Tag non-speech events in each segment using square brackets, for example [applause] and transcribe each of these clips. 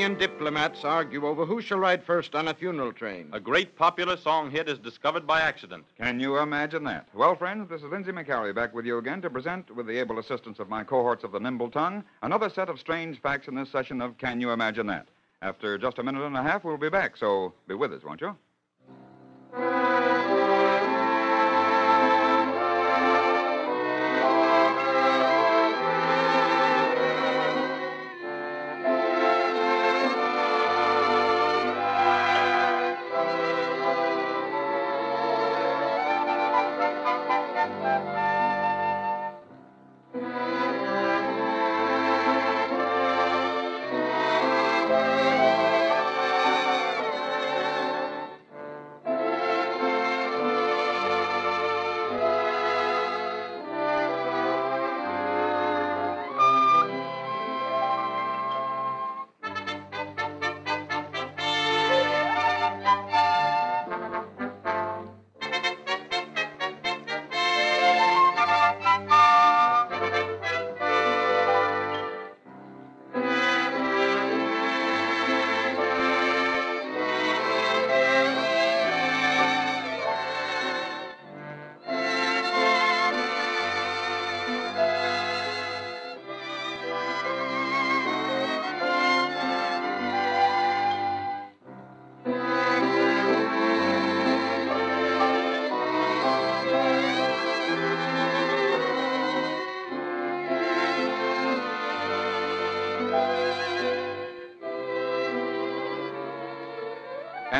European diplomats argue over who shall ride first on a funeral train. A great popular song hit is discovered by accident. Can you imagine that? Well, friends, this is Lindsay MacHarrie back with you again to present, with the able assistance of my cohorts of the Nimble Tongue, another set of strange facts in this session of Can You Imagine That? After just a minute and a half, we'll be back, so be with us, won't you?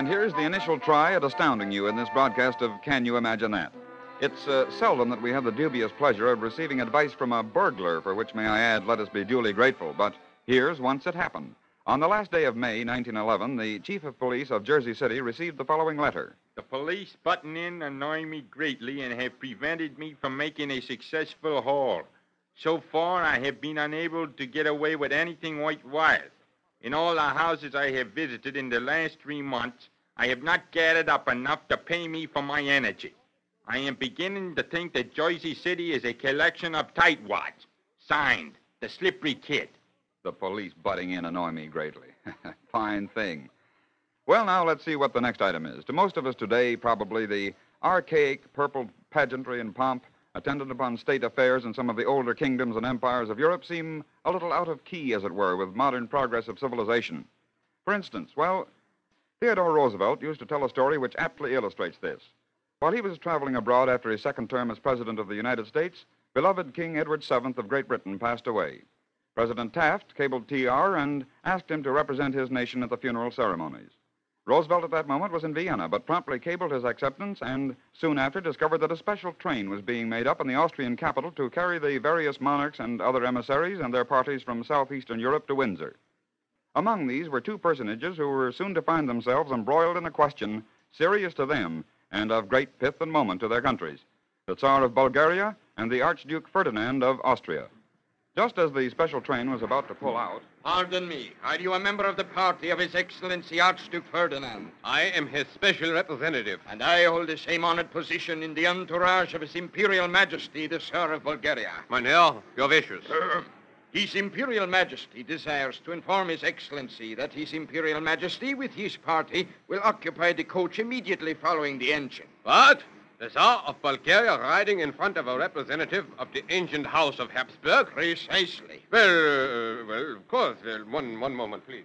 And here's the initial try at astounding you in this broadcast of Can You Imagine That? It's uh, seldom that we have the dubious pleasure of receiving advice from a burglar, for which, may I add, let us be duly grateful. But here's once it happened. On the last day of May, 1911, the chief of police of Jersey City received the following letter. The police button in annoy me greatly and have prevented me from making a successful haul. So far, I have been unable to get away with anything worthwhile. In all the houses I have visited in the last three months, I have not gathered up enough to pay me for my energy. I am beginning to think that Jersey City is a collection of tightwads. Signed, the Slippery Kid. The police butting in annoy me greatly. [laughs] Fine thing. Well, now let's see what the next item is. To most of us today, probably the archaic purple pageantry and pomp attendant upon state affairs in some of the older kingdoms and empires of Europe seem a little out of key, as it were, with modern progress of civilization. For instance, well, Theodore Roosevelt used to tell a story which aptly illustrates this. While he was traveling abroad after his second term as President of the United States, beloved King Edward VII of Great Britain passed away. President Taft cabled TR and asked him to represent his nation at the funeral ceremonies. Roosevelt at that moment was in Vienna, but promptly cabled his acceptance and soon after discovered that a special train was being made up in the Austrian capital to carry the various monarchs and other emissaries and their parties from southeastern Europe to Windsor. Among these were two personages who were soon to find themselves embroiled in a question serious to them and of great pith and moment to their countries the Tsar of Bulgaria and the Archduke Ferdinand of Austria. Just as the special train was about to pull out, Pardon me. Are you a member of the party of His Excellency Archduke Ferdinand? I am his special representative. And I hold the same honored position in the entourage of His Imperial Majesty, the Tsar of Bulgaria. Mynheer, your wishes. Uh, His Imperial Majesty desires to inform His Excellency that His Imperial Majesty, with his party, will occupy the coach immediately following the engine. What? The Tsar of Bulgaria riding in front of a representative of the ancient house of Habsburg? Precisely. Well, uh, well, of course. Well, one, one moment, please.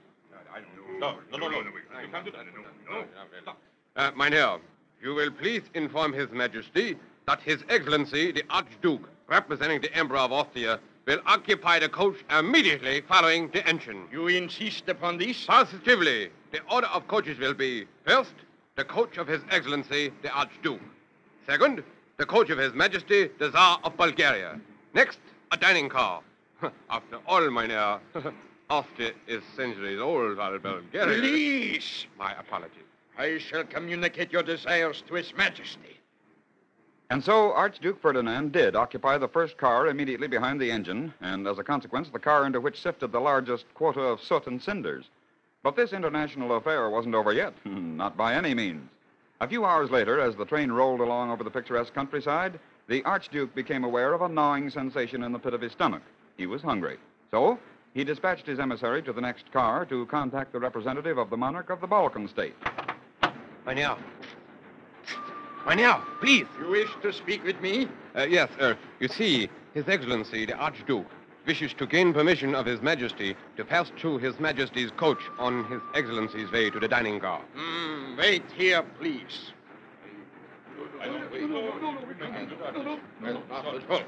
No, no, no, no. You can't do that. No, no. Uh, Mynheer, you will please inform His Majesty that His Excellency, the Archduke, representing the Emperor of Austria, will occupy the coach immediately following the engine. You insist upon this? Positively, the order of coaches will be first, the coach of His Excellency the Archduke. Second, the coach of His Majesty the Tsar of Bulgaria. Next, a dining car. [laughs] After all, meine Austria is centuries old, while Bulgaria. Please! My apologies. I shall communicate your desires to His Majesty. And so Archduke Ferdinand did occupy the first car immediately behind the engine, and as a consequence, the car into which sifted the largest quota of soot and cinders. But this international affair wasn't over yet, [laughs] not by any means. A few hours later, as the train rolled along over the picturesque countryside, the Archduke became aware of a gnawing sensation in the pit of his stomach. He was hungry. So, he dispatched his emissary to the next car to contact the representative of the monarch of the Balkan state. Mynheer. Mynheer, please. You wish to speak with me? Uh, yes, uh, you see, His Excellency the Archduke wishes to gain permission of His Majesty to pass through His Majesty's coach on His Excellency's way to the dining car. Hmm, wait here, please. Well, not at all.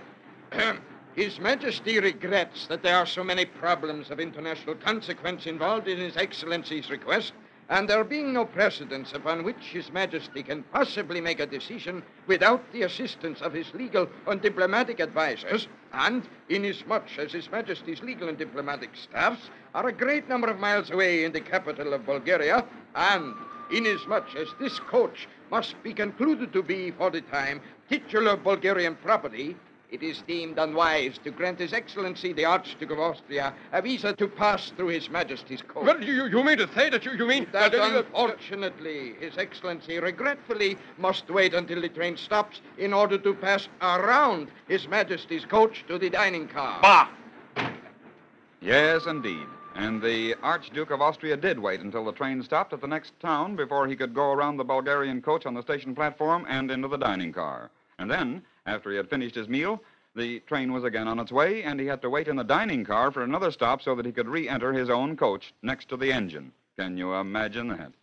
Ahem. [clears throat] His Majesty regrets that there are so many problems of international consequence involved in His Excellency's request, and there being no precedents upon which His Majesty can possibly make a decision without the assistance of his legal and diplomatic advisers, and inasmuch as His Majesty's legal and diplomatic staffs are a great number of miles away in the capital of Bulgaria, and inasmuch as this coach must be concluded to be, for the time, titular Bulgarian property, it is deemed unwise to grant His Excellency the Archduke of Austria a visa to pass through His Majesty's court. Well, you, you mean to say that you, you mean That that unfortunately, His Excellency regretfully must wait until the train stops in order to pass around His Majesty's coach to the dining car. Bah! Yes, indeed. And the Archduke of Austria did wait until the train stopped at the next town before he could go around the Bulgarian coach on the station platform and into the dining car. And then, after he had finished his meal, the train was again on its way, and he had to wait in the dining car for another stop so that he could re enter his own coach next to the engine. Can you imagine that?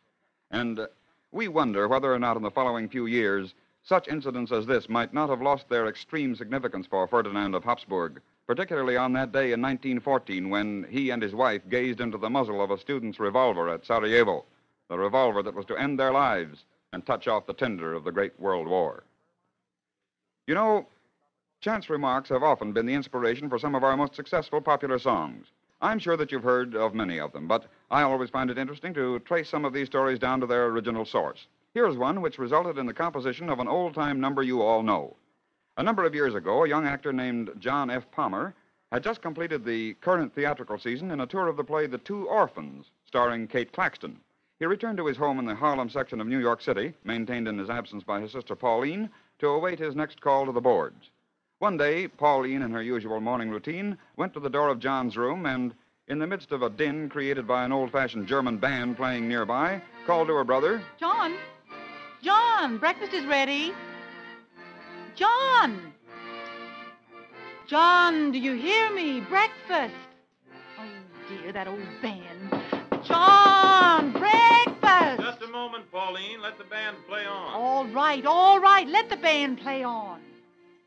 And uh, we wonder whether or not in the following few years such incidents as this might not have lost their extreme significance for Ferdinand of Habsburg, particularly on that day in 1914 when he and his wife gazed into the muzzle of a student's revolver at Sarajevo, the revolver that was to end their lives and touch off the tinder of the Great World War. You know, chance remarks have often been the inspiration for some of our most successful popular songs. I'm sure that you've heard of many of them, but I always find it interesting to trace some of these stories down to their original source. Here's one which resulted in the composition of an old time number you all know. A number of years ago, a young actor named John F. Palmer had just completed the current theatrical season in a tour of the play The Two Orphans, starring Kate Claxton. He returned to his home in the Harlem section of New York City, maintained in his absence by his sister Pauline, to await his next call to the boards. One day, Pauline, in her usual morning routine, went to the door of John's room and, in the midst of a din created by an old fashioned German band playing nearby, called to her brother, John? John, breakfast is ready. John! John, do you hear me? Breakfast. Oh, dear, that old band. John, Let the band play on. All right, all right. Let the band play on.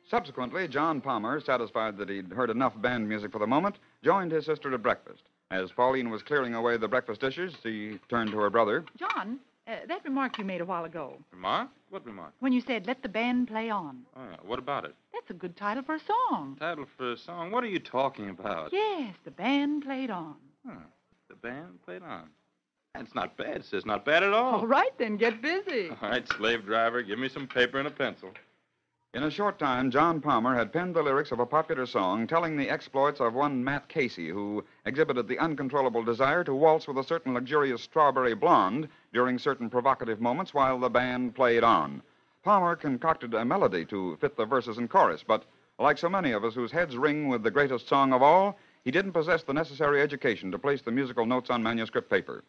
Subsequently, John Palmer, satisfied that he'd heard enough band music for the moment, joined his sister to breakfast. As Pauline was clearing away the breakfast dishes, she turned to her brother. John, uh, that remark you made a while ago, Remark? What remark? when you said, let the band play on, Oh, yeah. What about it? that's a good title for a song. Title for a song? What are you talking about? Yes, the band played on. Huh. The band played on. That's not bad, sis. Not bad at all. All right, then, get busy. [laughs] All right, slave driver, give me some paper and a pencil. In a short time, John Palmer had penned the lyrics of a popular song telling the exploits of one Matt Casey, who exhibited the uncontrollable desire to waltz with a certain luxurious strawberry blonde during certain provocative moments while the band played on. Palmer concocted a melody to fit the verses and chorus, but like so many of us whose heads ring with the greatest song of all, he didn't possess the necessary education to place the musical notes on manuscript paper.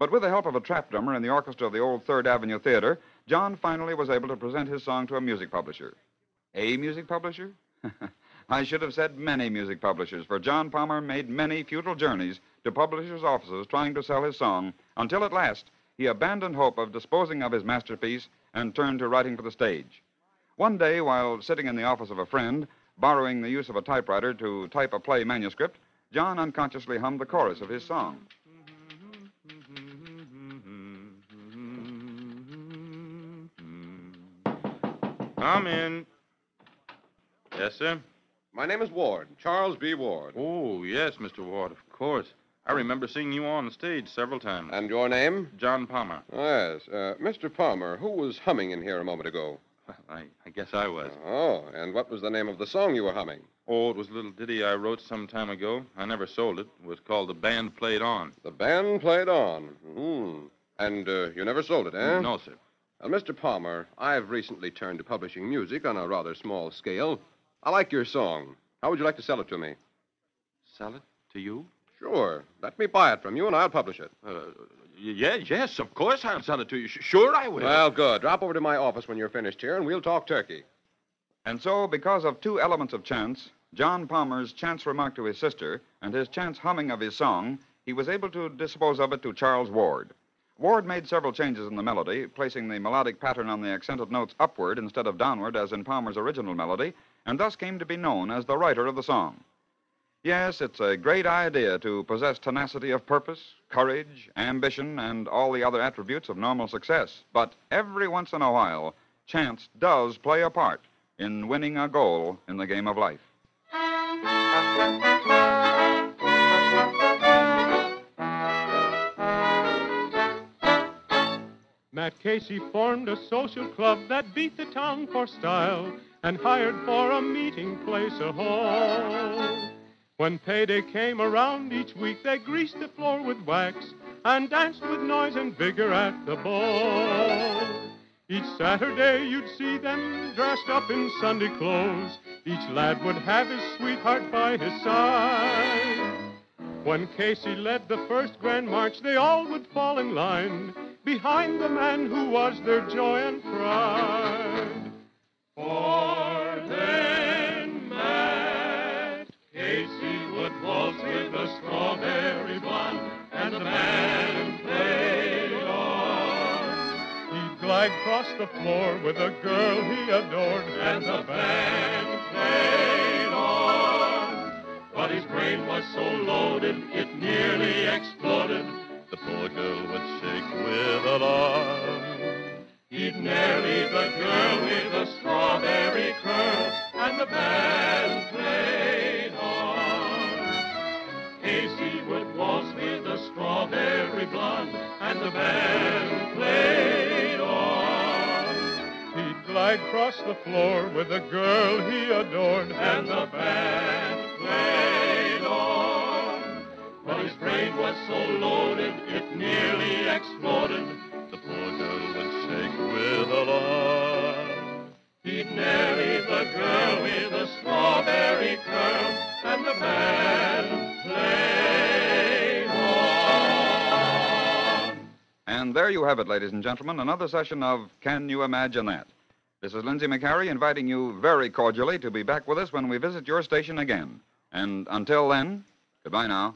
But with the help of a trap drummer in the orchestra of the old Third Avenue Theater, John finally was able to present his song to a music publisher. A music publisher? [laughs] I should have said many music publishers, for John Palmer made many futile journeys to publishers' offices trying to sell his song until at last he abandoned hope of disposing of his masterpiece and turned to writing for the stage. One day, while sitting in the office of a friend, Borrowing the use of a typewriter to type a play manuscript, John unconsciously hummed the chorus of his song. Come in. Yes, sir. My name is Ward, Charles B. Ward. Oh, yes, Mr. Ward, of course. I remember seeing you on stage several times. And your name? John Palmer. Yes. Uh, Mr. Palmer, who was humming in here a moment ago? Well, I, I guess I was. Oh, and what was the name of the song you were humming? Oh, it was a little ditty I wrote some time ago. I never sold it. It was called The Band Played On. The band played on. Hmm. And uh, you never sold it, eh? No, sir. Well, Mr. Palmer, I've recently turned to publishing music on a rather small scale. I like your song. How would you like to sell it to me? Sell it to you? Sure. Let me buy it from you, and I'll publish it. Uh, yeah, yes, of course I'll sell it to you. Sh- sure I will. Well, good. Drop over to my office when you're finished here, and we'll talk turkey. And so, because of two elements of chance, John Palmer's chance remark to his sister and his chance humming of his song, he was able to dispose of it to Charles Ward. Ward made several changes in the melody, placing the melodic pattern on the accented notes upward instead of downward as in Palmer's original melody, and thus came to be known as the writer of the song. Yes, it's a great idea to possess tenacity of purpose, courage, ambition, and all the other attributes of normal success. But every once in a while, chance does play a part in winning a goal in the game of life. Matt Casey formed a social club that beat the town for style and hired for a meeting place a hall. When payday came around each week, they greased the floor with wax and danced with noise and vigor at the ball. Each Saturday you'd see them dressed up in Sunday clothes. Each lad would have his sweetheart by his side. When Casey led the first grand march, they all would fall in line behind the man who was their joy and pride. For then Matt Casey would waltz with the strawberry blonde, and the band played on. He'd glide across the floor with a girl he adored, and the band played on. But his brain was so loaded, it nearly exploded. The poor girl He'd leave the girl with the strawberry curls, and the band played on. Casey would waltz with the strawberry blonde, and the band played on. He'd glide across the floor with the girl he adored, and the band played on. But his brain was so loaded, it nearly exploded. There you have it, ladies and gentlemen, another session of Can You Imagine That? This is Lindsay MacHarrie inviting you very cordially to be back with us when we visit your station again. And until then, goodbye now.